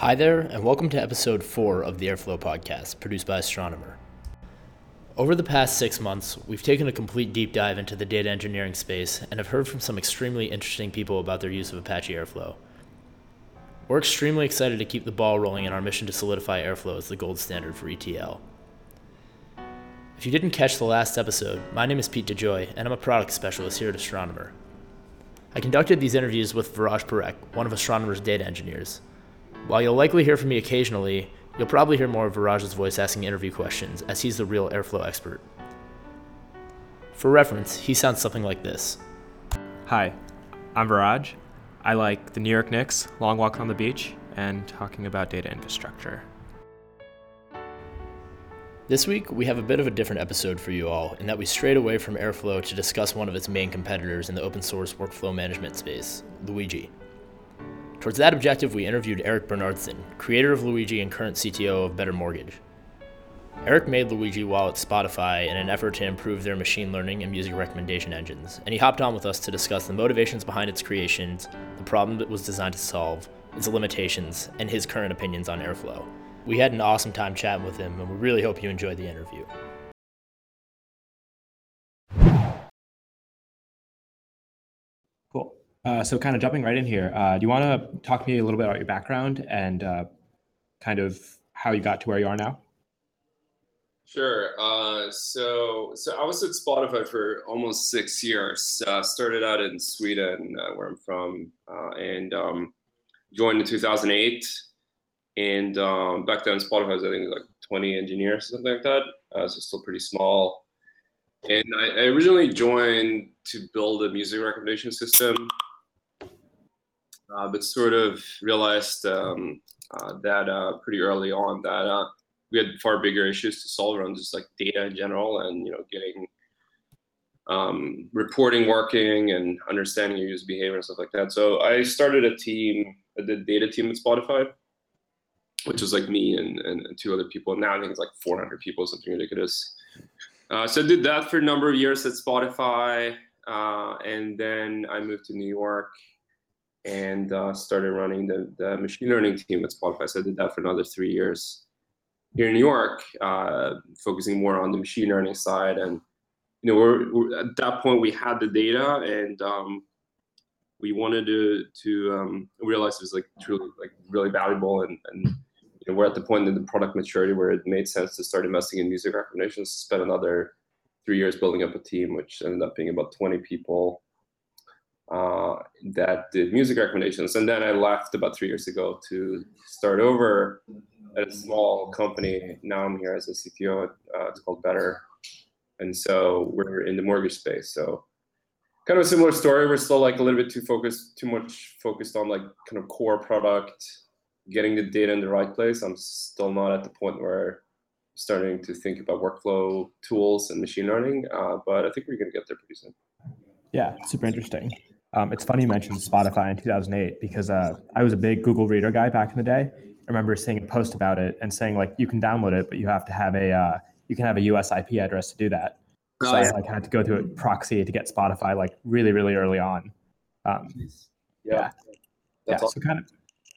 Hi there, and welcome to episode 4 of the Airflow podcast, produced by Astronomer. Over the past six months, we've taken a complete deep dive into the data engineering space and have heard from some extremely interesting people about their use of Apache Airflow. We're extremely excited to keep the ball rolling in our mission to solidify Airflow as the gold standard for ETL. If you didn't catch the last episode, my name is Pete DeJoy, and I'm a product specialist here at Astronomer. I conducted these interviews with Viraj Parekh, one of Astronomer's data engineers. While you'll likely hear from me occasionally, you'll probably hear more of Viraj's voice asking interview questions, as he's the real airflow expert. For reference, he sounds something like this Hi, I'm Viraj. I like the New York Knicks, long walk on the beach, and talking about data infrastructure. This week, we have a bit of a different episode for you all, in that we strayed away from Airflow to discuss one of its main competitors in the open source workflow management space, Luigi. Towards that objective, we interviewed Erik Bernhardsson, creator of Luigi and current CTO of Better Mortgage. Erik made Luigi while at Spotify in an effort to improve their machine learning and music recommendation engines, and he hopped on with us to discuss the motivations behind its creations, the problem it was designed to solve, its limitations, and his current opinions on Airflow. We had an awesome time chatting with him, and we really hope you enjoyed the interview. Uh, so, kind of jumping right in here, uh, do you want to talk to me a little bit about your background and uh, kind of how you got to where you are now? Sure. Uh, so, so I was at Spotify for almost six years. Uh, started out in Sweden, uh, where I'm from, and um, joined in 2008. And um, back then, Spotify was I think like 20 engineers, or something like that. so still pretty small. And I, I originally joined to build a music recommendation system uh, but sort of realized um, uh, that uh, pretty early on that uh, we had far bigger issues to solve around just like data in general and you know getting um, reporting working and understanding your user behavior and stuff like that. So I started a team, the data team at Spotify, which was like me and, and, two other people. Now I think it's like 400 people, something ridiculous. Uh, so I did that for a number of years at Spotify. Uh, and then I moved to New York and uh, started running the, the machine learning team at Spotify. So I did that for another three years here in New York, uh, focusing more on the machine learning side. And you know, we're, we're at that point we had the data, and um, we wanted to to um, realize it was like truly like really valuable, and and you know, we're at the point in the product maturity where it made sense to start investing in music recommendations. Spend another three years building up a team, which ended up being about 20 people uh, that did music recommendations. And then I left about three years ago to start over at a small company. Now I'm here as a CTO. Uh, it's called Better. And so we're in the mortgage space. So kind of a similar story. We're still like a little bit too focused, too much focused on like kind of core product, getting the data in the right place. I'm still not at the point where starting to think about workflow tools and machine learning, uh, but I think we're going to get there pretty soon. Yeah, super interesting. Um, it's funny you mentioned Spotify in 2008 because uh, I was a big Google Reader guy back in the day. I remember seeing a post about it and saying like you can download it, but you have to have a uh, you can have a US IP address to do that. Oh, so yeah. I like had to go through a proxy to get Spotify like really really early on. Um, yeah, yeah. Awesome. So kind of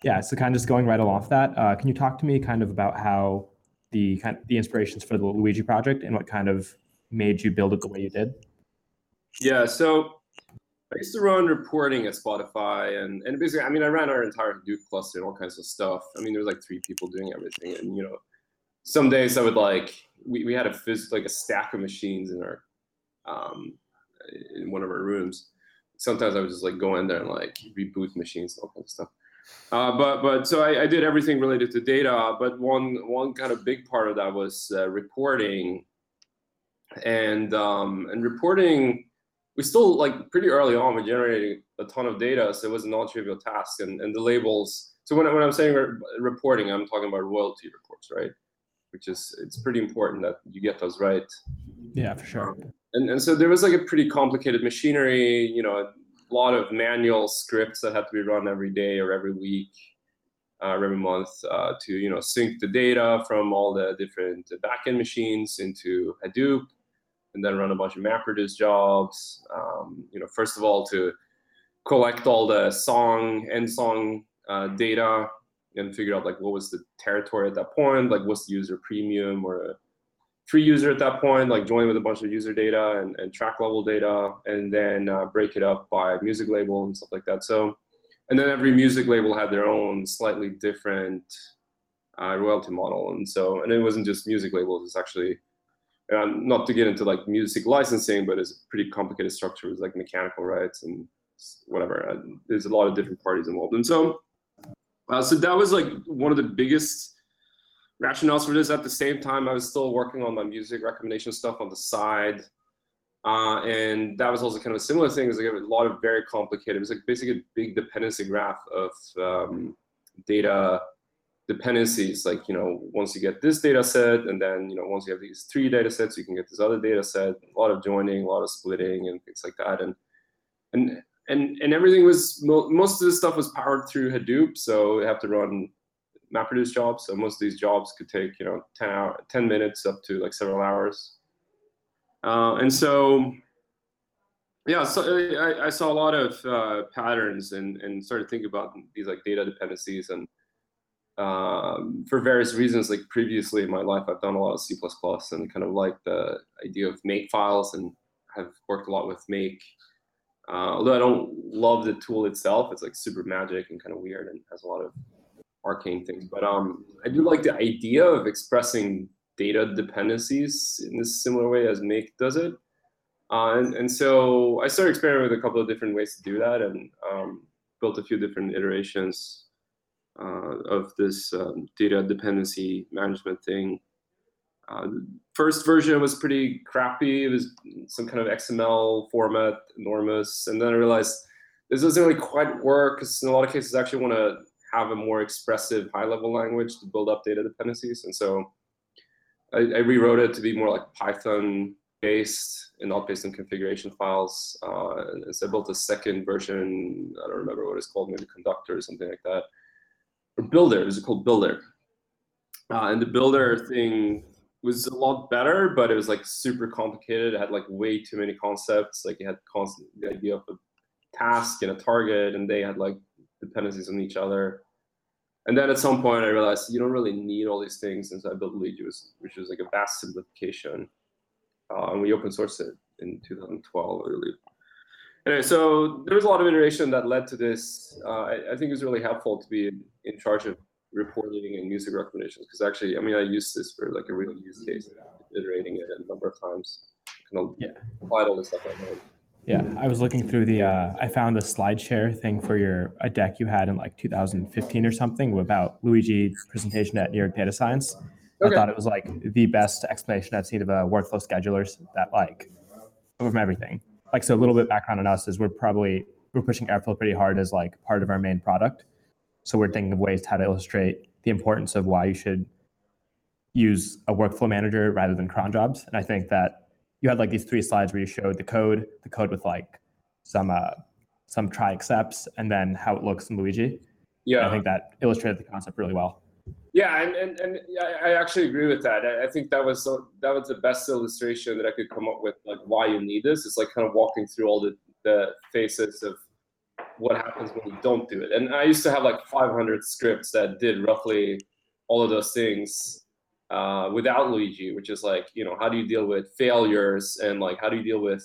yeah. So kind of just going right along with that. Uh, can you talk to me kind of about how the kind of the inspirations for the Luigi project and what kind of made you build it the way you did? Yeah. So I used to run reporting at Spotify, and and basically, I mean, I ran our entire Hadoop cluster and all kinds of stuff. I mean, there was like three people doing everything, and you know, some days I would like we, we had a phys- like a stack of machines in our um in one of our rooms. Sometimes I would just like go in there and like reboot machines and all kinds of stuff. Uh, but but so I, I, did everything related to data. But one one kind of big part of that was uh, reporting, and um, and reporting we still like pretty early on we generated a ton of data so it was a non-trivial task and, and the labels so when, when i'm saying re- reporting i'm talking about royalty reports right? Which is it's pretty important that you get those right. Yeah for sure. Um, and, and so there was like a pretty complicated machinery you know a lot of manual scripts that had to be run every day or every week uh, every month uh, to you know sync the data from all the different backend machines into hadoop and then run a bunch of MapReduce jobs. Um, you know, first of all, to collect all the song end song uh, data and figure out like what was the territory at that point, like what's the user premium or a free user at that point, like join with a bunch of user data and, and track level data, and then uh, break it up by music label and stuff like that. So, and then every music label had their own slightly different uh, royalty model, and so and it wasn't just music labels; it's actually um, not to get into like music licensing, but it's a pretty complicated structure with like mechanical rights and whatever. Uh, there's a lot of different parties involved, and so uh, so that was like one of the biggest rationales for this. At the same time, I was still working on my music recommendation stuff on the side. Uh, and that was also kind of a similar thing. It was like a lot of very complicated. It was like basically a big dependency graph of um, data dependencies. Like you know, once you get this data set, and then you know, once you have these three data sets, you can get this other data set. A lot of joining, a lot of splitting, and things like that. And and and and everything was most of the stuff was powered through Hadoop, so you have to run MapReduce jobs. So most of these jobs could take you know 10 hour, 10 minutes up to like several hours. Uh, and so yeah, so I, I, saw a lot of uh, patterns and and started thinking about these like data dependencies and um, for various reasons. Like previously in my life, I've done a lot of C++ and kind of like the idea of make files and have worked a lot with make uh, although I don't love the tool itself, it's like super magic and kind of weird and has a lot of arcane things. But um, I do like the idea of expressing data dependencies in this similar way as Make does it. Uh, and, and so I started experimenting with a couple of different ways to do that and um, built a few different iterations uh, of this um, data dependency management thing. Uh, first version was pretty crappy. It was some kind of XML format, enormous. And then I realized this doesn't really quite work because in a lot of cases, I actually want to have a more expressive high level language to build up data dependencies. And so I, I rewrote it to be more like Python based and not based on configuration files. Uh, and so I built a second version. I don't remember what it's called, maybe conductor or something like that. Or builder, it was called builder. Uh, and the builder thing was a lot better, but it was like super complicated. It had like way too many concepts. Like it had constant the idea of a task and a target, and they had like dependencies on each other. And then at some point, I realized you don't really need all these things, and so I built Luigi, which was like a vast simplification. Uh, and we open sourced it in 2012, I believe. Anyway, so there was a lot of iteration that led to this. Uh, I, I, think it was really helpful to be in charge of reporting and music recommendations because actually, I mean, I used this for like a real use case, iterating it a number of times, kind of yeah. applied all this stuff I learned. Yeah, I was looking through the. Uh, I found the SlideShare thing for your a deck you had in like 2015 or something about Luigi presentation at New York Data Science. Okay. I thought it was like the best explanation I've seen of a workflow schedulers that like from everything. Like so, a little bit background on us is we're probably we're pushing Airflow pretty hard as like part of our main product. So we're thinking of ways to how to illustrate the importance of why you should use a workflow manager rather than cron jobs. And I think that you had like these three slides where you showed the code, the code with like some uh, some try excepts, and then how it looks in Luigi. Yeah, and I think that illustrated the concept really well. Yeah, and and, and I actually agree with that. I think that was that was the best illustration that I could come up with, like why you need this. It's like kind of walking through all the the phases of what happens when you don't do it. And I used to have like 500 scripts that did roughly all of those things uh, without Luigi, which is like, you know, how do you deal with failures and like how do you deal with,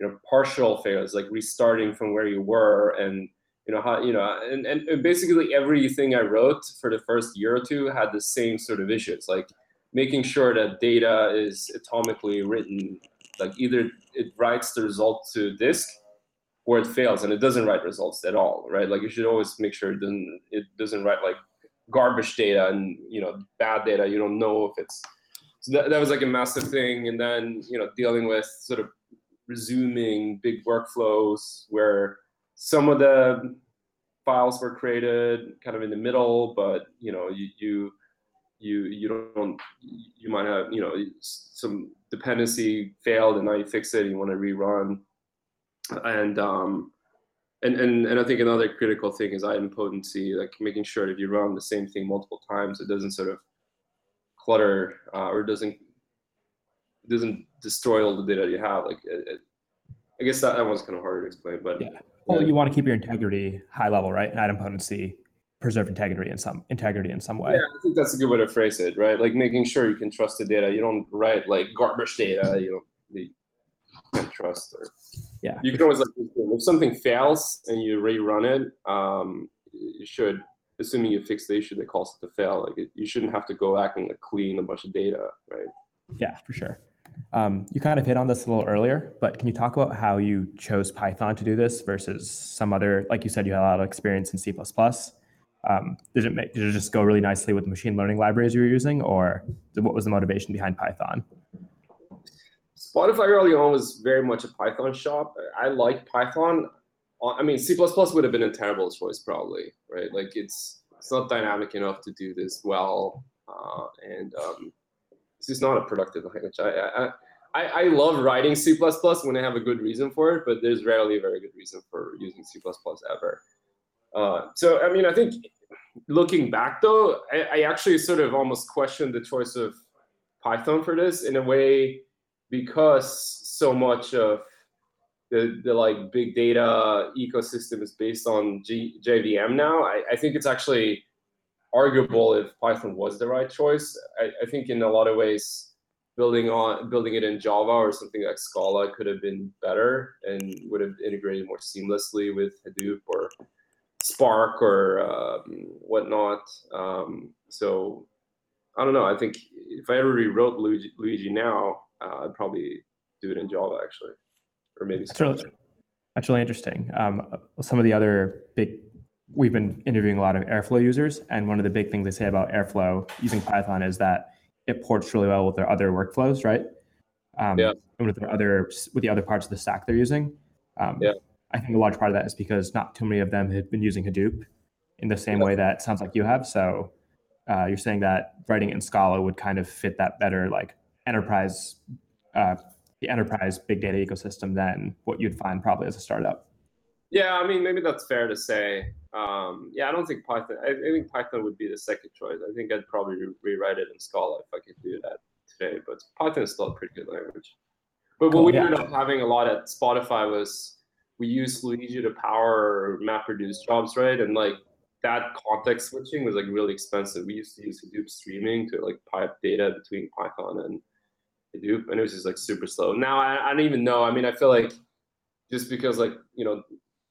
you know, partial failures, like restarting from where you were and you know how you know and, and basically everything i wrote for the first year or two had the same sort of issues like making sure that data is atomically written like either it writes the result to disk or it fails and it doesn't write results at all, right? Like you should always make sure it doesn't it doesn't write like garbage data and you know bad data. You don't know if it's so that, that was like a massive thing. And then you know dealing with sort of resuming big workflows where some of the files were created kind of in the middle, but you know you you you you don't you might have you know some dependency failed and now you fix it and you want to rerun and um, and, and and I think another critical thing is idempotency, like making sure that if you run the same thing multiple times, it doesn't sort of clutter uh, or doesn't doesn't destroy all the data you have. Like, it, it, I guess that, that one's kind of hard to explain, but yeah. Well, you want to keep your integrity high level, right? And idempotency preserve integrity in some integrity in some way. Yeah, I think that's a good way to phrase it, right? Like making sure you can trust the data. You don't write like garbage data. You know, you can't trust. Or yeah, you can always like if something fails and you rerun it, um, you should, assuming you fix the issue that caused it to fail, like it, you shouldn't have to go back and like clean a bunch of data, right? Yeah, for sure. Um, you kind of hit on this a little earlier, but can you talk about how you chose Python to do this versus some other, like you said, you had a lot of experience in C++. Um, did it make, did it just go really nicely with the machine learning libraries you were using or what was the motivation behind Python? Spotify early on was very much a Python shop. I like Python. I mean, C++ would have been a terrible choice probably, right? Like it's, it's not dynamic enough to do this well. Uh, and um, is not a productive language. I, I, I love writing C++ when I have a good reason for it, but there's rarely a very good reason for using C++ ever. Uh, so, I mean, I think looking back though, I, I actually sort of almost questioned the choice of Python for this in a way because so much of the, the like big data ecosystem is based on G, JVM now. I, I think it's actually arguable if Python was the right choice. I, I, think in a lot of ways, building on building it in Java or something like Scala could have been better and would have integrated more seamlessly with Hadoop or Spark or um, whatnot. Um, so I don't know. I think if I ever rewrote Luigi, Luigi now, uh, I'd probably do it in Java actually, or maybe. That's really, that's really interesting. Um, some of the other big we've been interviewing a lot of Airflow users, and one of the big things they say about Airflow using Python is that it ports really well with their other workflows, right? Um, yeah. With their other with the other parts of the stack they're using. Um, yeah. I think a large part of that is because not too many of them have been using Hadoop in the same yeah. way that sounds like you have. So uh, you're saying that writing in Scala would kind of fit that better, like enterprise, uh, the enterprise big data ecosystem than what you'd find probably as a startup. Yeah, I mean, maybe that's fair to say. Um, yeah, I don't think Python. I, I, think Python would be the second choice. I think I'd probably re- rewrite it in Scala if I could do that today. But Python is still a pretty good language. But what we yeah. ended up having a lot at Spotify was we used Luigi to power MapReduce jobs, right? And like that context switching was like really expensive. We used to use Hadoop streaming to like pipe data between Python and Hadoop, and it was just like super slow. Now I, I don't even know. I mean, I feel like just because like you know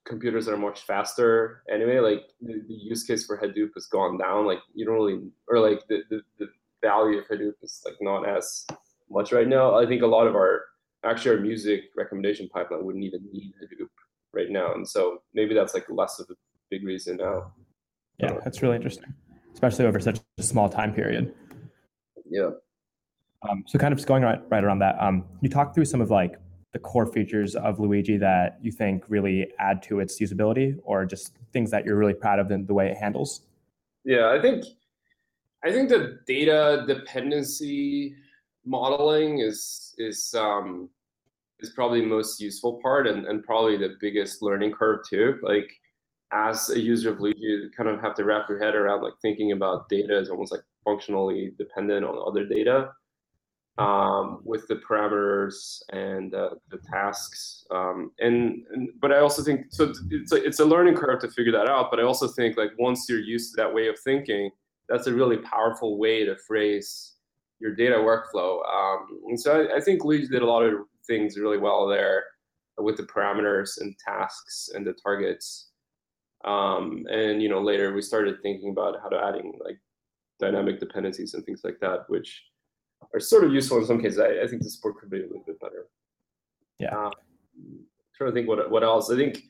computers are much faster anyway. Like the, the, use case for Hadoop has gone down. Like you don't really, or like the, the, the value of Hadoop is like not as much right now. I think a lot of our actually our music recommendation pipeline wouldn't even need Hadoop right now, and so maybe that's like less of a big reason now. Yeah, that's really interesting, especially over such a small time period. Yeah. Um, so kind of just going right, right around that, um, you talk through some of like the core features of Luigi that you think really add to its usability or just things that you're really proud of in the way it handles? Yeah, I think I think the data dependency modeling is is um, is probably the most useful part and, and probably the biggest learning curve too. Like as a user of Luigi, you kind of have to wrap your head around like thinking about data as almost like functionally dependent on other data um, with the parameters and uh, the tasks. Um, and, and, but I also think so. It's a, it's a learning curve to figure that out. But I also think like once you're used to that way of thinking, that's a really powerful way to phrase your data workflow. Um, and so I, I think Luigi did a lot of things really well there with the parameters and tasks and the targets. Um, and you know later we started thinking about how to adding like dynamic dependencies and things like that, which are sort of useful in some cases. I, I think the support could be a little bit better. Yeah. Um, trying to think what what else. I think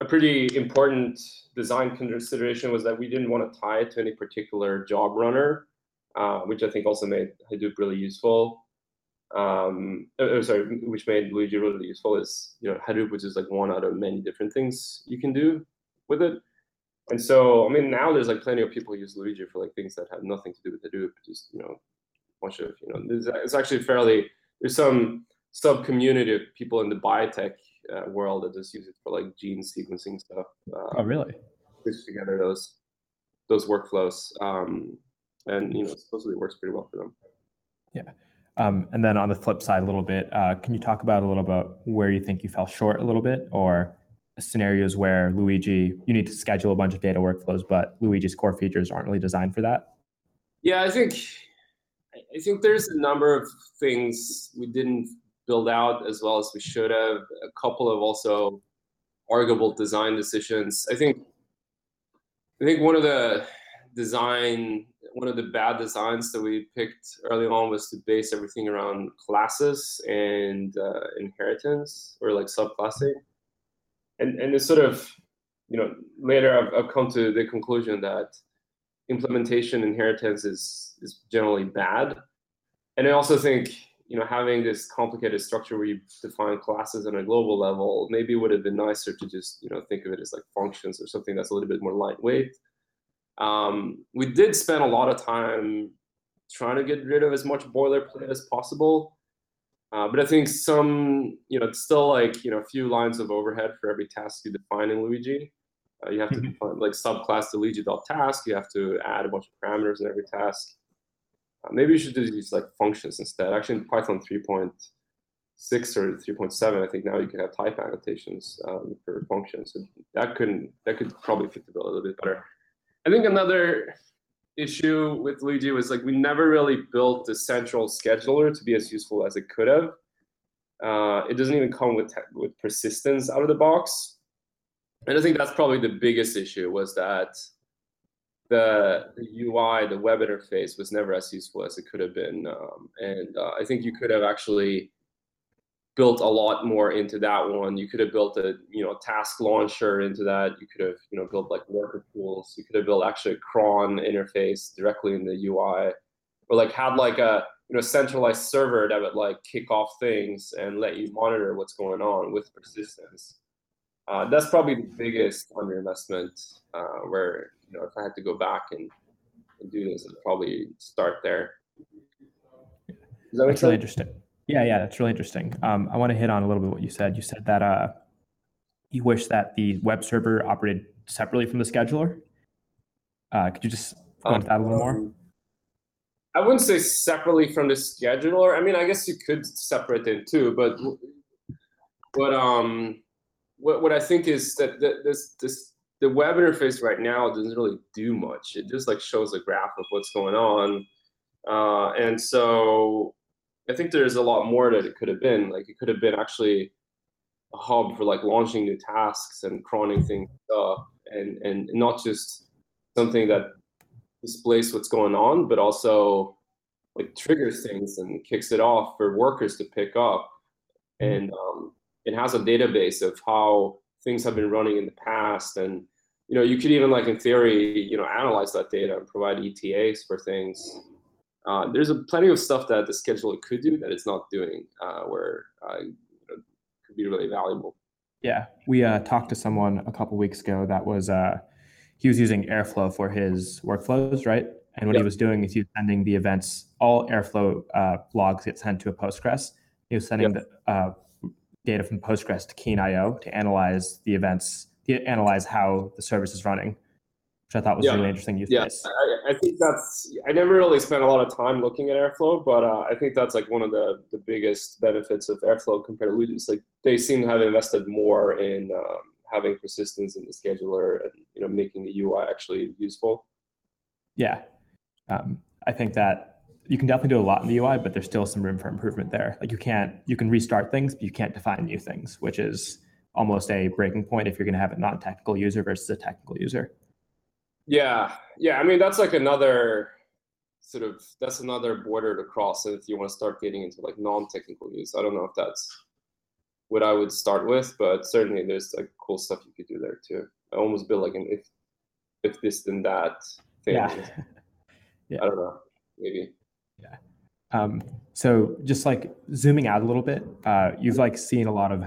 a pretty important design consideration was that we didn't want to tie it to any particular job runner, uh, which I think also made Hadoop really useful. Um, oh, sorry, which made Luigi really useful is you know Hadoop, which is like one out of many different things you can do with it. And so, I mean, now there's like plenty of people use Luigi for like things that have nothing to do with Hadoop, just you know bunch of you know it's actually fairly there's some sub community of people in the biotech uh, world that just use it for like gene sequencing stuff. Uh, oh, really? Stitch together those those workflows, um, and you know supposedly works pretty well for them. Yeah. Um, and then on the flip side, a little bit, uh, can you talk about a little bit where you think you fell short a little bit, or scenarios where Luigi, you need to schedule a bunch of data workflows, but Luigi's core features aren't really designed for that? Yeah, I think I think there's a number of things we didn't build out as well as we should have. A couple of also arguable design decisions. I think I think one of the design one of the bad designs that we picked early on was to base everything around classes and uh, inheritance or like subclassing and and it's sort of you know later I've, I've come to the conclusion that implementation inheritance is is generally bad. And i also think you know having this complicated structure where you define classes on a global level maybe would have been nicer to just you know think of it as like functions or something that's a little bit more lightweight. Um, we did spend a lot of time trying to get rid of as much boilerplate as possible. Uh, but I think some, you know, it's still like, you know, a few lines of overhead for every task you define in Luigi. Uh, you have to mm-hmm. define like subclass the Luigi.task. You have to add a bunch of parameters in every task. Uh, maybe you should do these like functions instead. Actually, in Python 3.6 or 3.7, I think now you can have type annotations um, for functions. So that couldn't that could probably fit the bill a little bit better. I think another issue with Luigi was like we never really built the central scheduler to be as useful as it could have. Uh, it doesn't even come with with persistence out of the box, and I think that's probably the biggest issue was that the, the UI, the web interface, was never as useful as it could have been, um, and uh, I think you could have actually built a lot more into that one. You could have built a you know task launcher into that. You could have you know built like worker tools. You could have built actually a cron interface directly in the UI, or like had like a you know centralized server that would like kick off things and let you monitor what's going on with persistence. Uh, that's probably the biggest underinvestment uh, where you know if I had to go back and, and do this, I'd probably start there. Does that That's really interesting. Yeah, yeah, that's really interesting. Um, I want to hit on a little bit what you said. You said that uh, you wish that the web server operated separately from the scheduler. Uh, could you just go into that a little more? Um, I wouldn't say separately from the scheduler. I mean, I guess you could separate it too, but what um what what I think is that this this the web interface right now doesn't really do much. It just like shows a graph of what's going on, uh, and so I think there's a lot more that it could have been. Like it could have been actually a hub for like launching new tasks and crawling things up, and and not just something that displays what's going on, but also like triggers things and kicks it off for workers to pick up. Mm-hmm. And um, it has a database of how things have been running in the past, and you know you could even like in theory you know analyze that data and provide ETAs for things uh, there's a plenty of stuff that the scheduler could do that it's not doing, uh, where uh, you know, could be really valuable. Yeah, we uh, talked to someone a couple weeks ago that was uh, he was using Airflow for his workflows, right? And what yep. he was doing is he was sending the events, all Airflow uh, logs get sent to a Postgres. He was sending yep. the data from Postgres to Keen.io to analyze the events, to analyze how the service is running which I thought was yeah. really interesting use yeah. case. I, I, think that's, I never really spent a lot of time looking at Airflow, but uh, I think that's like one of the, the biggest benefits of Airflow compared to Ludus. Like they seem to have invested more in um, having persistence in the scheduler and, you know, making the UI actually useful. Yeah. Um, I think that you can definitely do a lot in the UI, but there's still some room for improvement there. Like you can't, you can restart things, but you can't define new things, which is almost a breaking point if you're going to have a non-technical user versus a technical user. Yeah, yeah. I mean, that's like another sort of that's another border to cross if you want to start getting into like non-technical use. I don't know if that's what I would start with, but certainly there's like cool stuff you could do there too. I almost build like an if if this then that thing. Yeah. yeah. I don't know. Maybe. Yeah. Um, so just like zooming out a little bit, uh, you've like seen a lot of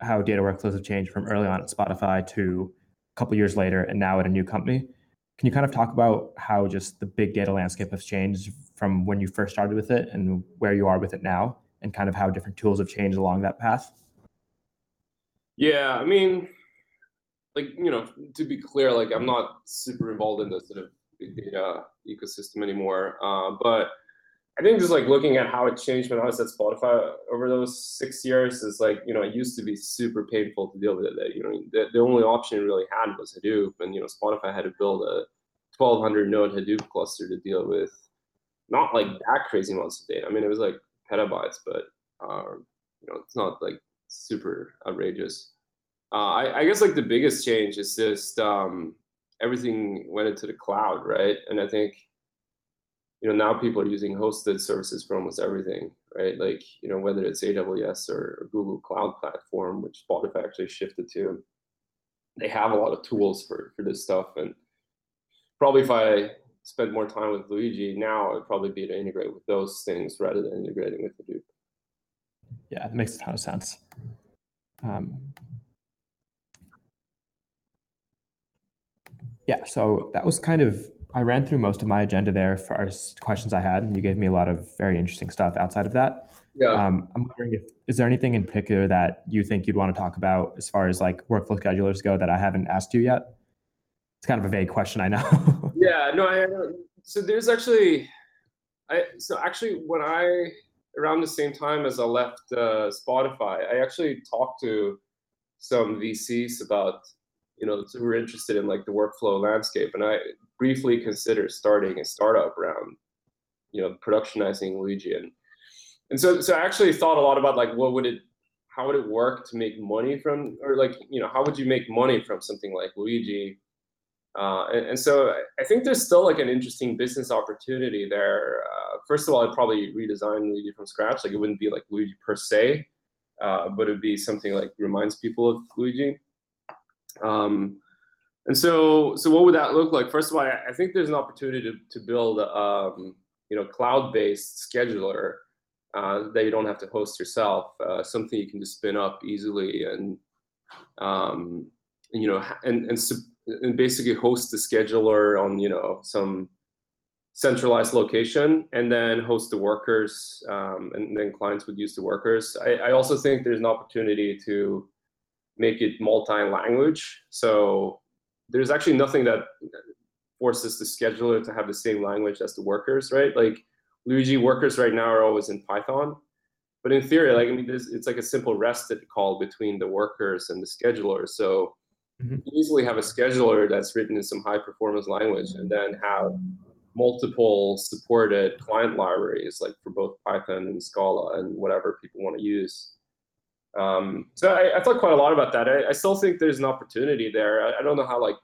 how data workflows have changed from early on at Spotify to a couple years later and now at a new company. Can you kind of talk about how just the big data landscape has changed from when you first started with it and where you are with it now, and kind of how different tools have changed along that path? Yeah, I mean, like you know, to be clear, like I'm not super involved in the sort of big data ecosystem anymore, uh, but I think just like looking at how it changed when I was at Spotify over those six years is like, you know, it used to be super painful to deal with it. You know, the, the only option you really had was Hadoop. And, you know, Spotify had to build a 1200 node Hadoop cluster to deal with not like that crazy amounts of data. I mean, it was like petabytes, but, um, you know, it's not like super outrageous. Uh, I, I, guess like the biggest change is just um, everything went into the cloud, right? And I think you know now people are using hosted services for almost everything, right? Like you know whether it's AWS or, Google Cloud Platform, which Spotify actually shifted to. They have a lot of tools for for this stuff, and probably if I spent more time with Luigi now, it'd probably be to integrate with those things rather than integrating with Hadoop. Yeah, it makes a ton of sense. Um, yeah, so that was kind of I ran through most of my agenda there for our questions I had, and you gave me a lot of very interesting stuff outside of that. Yeah. Um, I'm wondering if is there anything in particular that you think you'd want to talk about as far as like workflow schedulers go that I haven't asked you yet? It's kind of a vague question, I know. yeah, no, I, so there's actually, I so actually when I around the same time as I left uh, Spotify, I actually talked to some VCs about you know who were interested in like the workflow landscape, and I briefly considered starting a startup around you know productionizing Luigi and and so so I actually thought a lot about like what would it how would it work to make money from or like you know how would you make money from something like Luigi uh, and, and, so I think there's still like an interesting business opportunity there. Uh, first of all, I'd probably redesign Luigi from scratch. Like it wouldn't be like Luigi per se, uh, but it'd be something like reminds people of Luigi. Um, and so, so what would that look like? First of all, I, think there's an opportunity to, to build, um, you know, cloud-based scheduler uh, that you don't have to host yourself. Uh, something you can just spin up easily and, um, and you know, and, and and basically host the scheduler on you know some centralized location and then host the workers um, and then clients would use the workers. I, I also think there's an opportunity to make it multi-language. So there's actually nothing that forces the scheduler to have the same language as the workers, right? Like Luigi workers right now are always in Python. But in theory, like I mean, it's like a simple rested call between the workers and the scheduler. So mm-hmm. you easily have a scheduler that's written in some high performance language, and then have multiple supported client libraries, like for both Python and Scala and whatever people want to use. Um, so I, I, thought quite a lot about that. I, I still think there's an opportunity there. I, I, don't know how like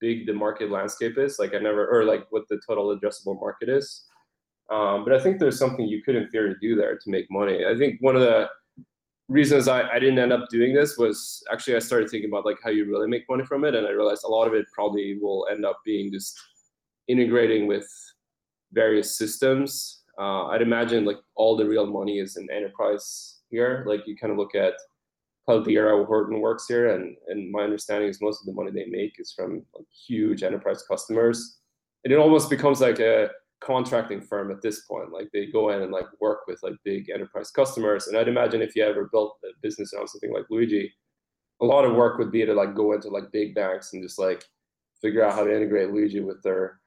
big the market landscape is. Like I never, or like what the total addressable market is. Um, but I think there's something you could in theory do there to make money. I think one of the reasons I, I didn't end up doing this was actually I started thinking about like how you really make money from it, and I realized a lot of it probably will end up being just integrating with various systems. Uh, I'd imagine like all the real money is in enterprise here. Like you kind of look at Cloudera, Hortonworks here, and and my understanding is most of the money they make is from like, huge enterprise customers, and it almost becomes like a contracting firm at this point. Like they go in and like work with like big enterprise customers, and I'd imagine if you ever built a business on something like Luigi, a lot of work would be to like go into like big banks and just like figure out how to integrate Luigi with their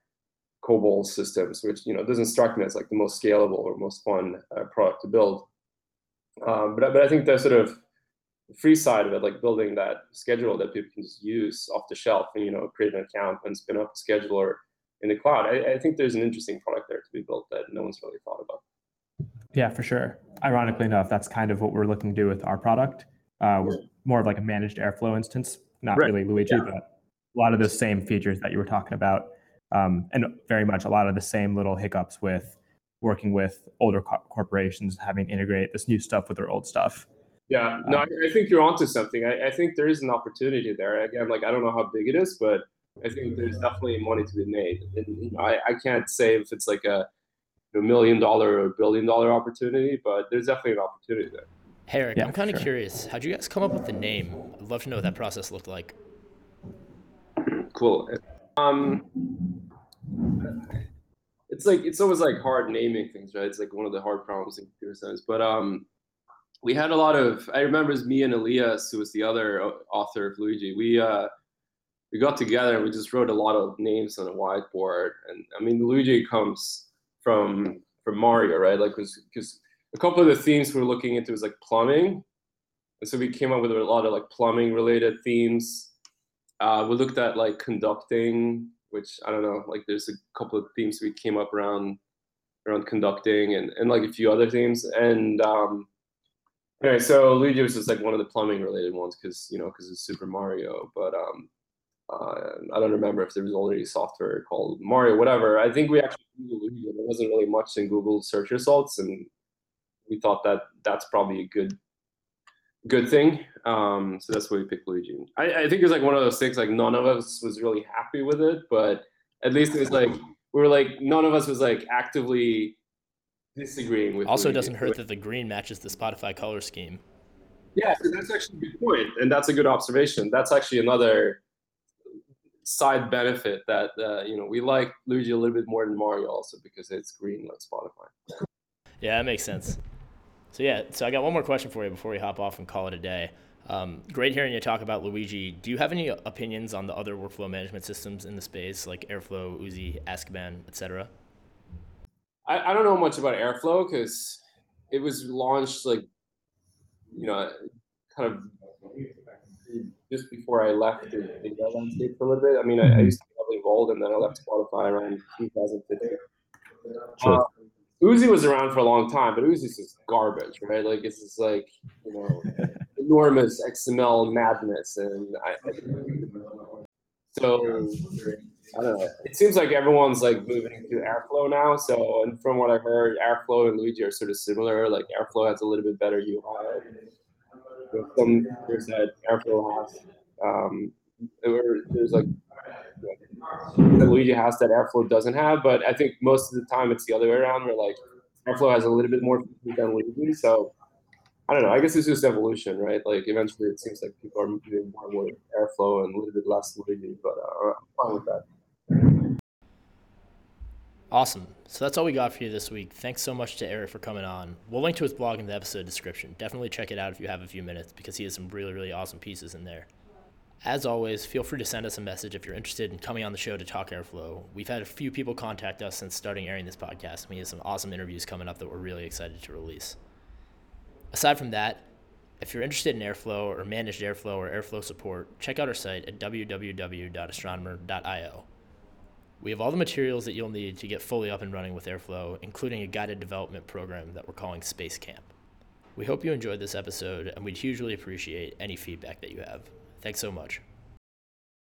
COBOL systems, which you know doesn't strike me as like the most scalable or most fun uh, product to build. Um, but but I think the sort of free side of it, like building that schedule that people can just use off the shelf and you know create an account and spin up a scheduler in the cloud. I, I think there's an interesting product there to be built that no one's really thought about. Yeah, for sure. Ironically enough, that's kind of what we're looking to do with our product. Uh, we're more of like a managed Airflow instance, not right. really Luigi, yeah. but a lot of the same features that you were talking about, um, and very much a lot of the same little hiccups with working with older co- corporations, having to integrate this new stuff with their old stuff. Yeah, no, um, I, I, think you're onto something. I, I, think there is an opportunity there. Again, like I don't know how big it is, but I think there's definitely money to be made. And you know, I, I can't say if it's like a, a million dollar or billion dollar opportunity, but there's definitely an opportunity there. Hey, yeah, I'm kind of sure. curious. How'd you guys come up with the name? I'd love to know what that process looked like. Cool. Um, it's like it's always like hard naming things, right? It's like one of the hard problems in computer science. But um, we had a lot of. I remember it's me and Elias, who was the other author of Luigi. We uh, we got together and we just wrote a lot of names on a whiteboard. And I mean, Luigi comes from for Mario, right? Like, because a couple of the themes we are looking into was like plumbing, and so we came up with a lot of like plumbing related themes. Uh, we looked at like conducting, which I don't know, like there's a couple of themes we came up around around conducting and, and like a few other themes. And um, anyway, so Luigi was just like one of the plumbing related ones because you know because it's Super Mario. But um, uh, I don't remember if there was already software called Mario, whatever. I think we actually Googled. There wasn't really much in Google search results, and we thought that that's probably a good good thing. Um, so that's why we picked Luigi. I, I think it's like one of those things like none of us was really happy with it, but at least it was like we were like none of us was like actively disagreeing with. Also, Luigi. doesn't hurt that the green matches the Spotify color scheme. Yeah, so that's actually a good point, and that's a good observation. That's actually another side benefit that uh, you know we like Luigi a little bit more than Mario also because it's green like Spotify. Yeah, that makes sense. So yeah, so I got one more question for you before we hop off and call it a day. Um, great hearing you talk about Luigi. Do you have any opinions on the other workflow management systems in the space, like Airflow, Oozie, Azkaban, etc.? I, I don't know much about Airflow because it was launched like, you know, kind of just before I left the, the landscape for a little bit. I mean, I, I used to be heavily involved, and then I left Spotify around 2015. Sure. Uh, Oozie was around for a long time, but Oozie's just garbage, right? Like it's just like you know enormous XML madness, and I, so I don't know. It seems like everyone's like moving to Airflow now. So, and from what I heard, Airflow and Luigi are sort of similar. Like Airflow has a little bit better UI. Some features that Airflow has. Um, there's like that Luigi has that Airflow doesn't have. But I think most of the time it's the other way around, where like Airflow has a little bit more than Luigi. So I don't know. I guess it's just evolution, right? Like eventually, it seems like people are moving more more Airflow and a little bit less Luigi. But uh, I'm fine with that. Awesome. So that's all we got for you this week. Thanks so much to Erik for coming on. We'll link to his blog in the episode description. Definitely check it out if you have a few minutes because he has some really, really awesome pieces in there. As always, feel free to send us a message if you're interested in coming on the show to talk airflow. We've had a few people contact us since starting airing this podcast, and we have some awesome interviews coming up that we're really excited to release. Aside from that, if you're interested in airflow or managed airflow or airflow support, check out our site at www.astronomer.io. We have all the materials that you'll need to get fully up and running with airflow, including a guided development program that we're calling Space Camp. We hope you enjoyed this episode, and we'd hugely appreciate any feedback that you have. Thanks so much.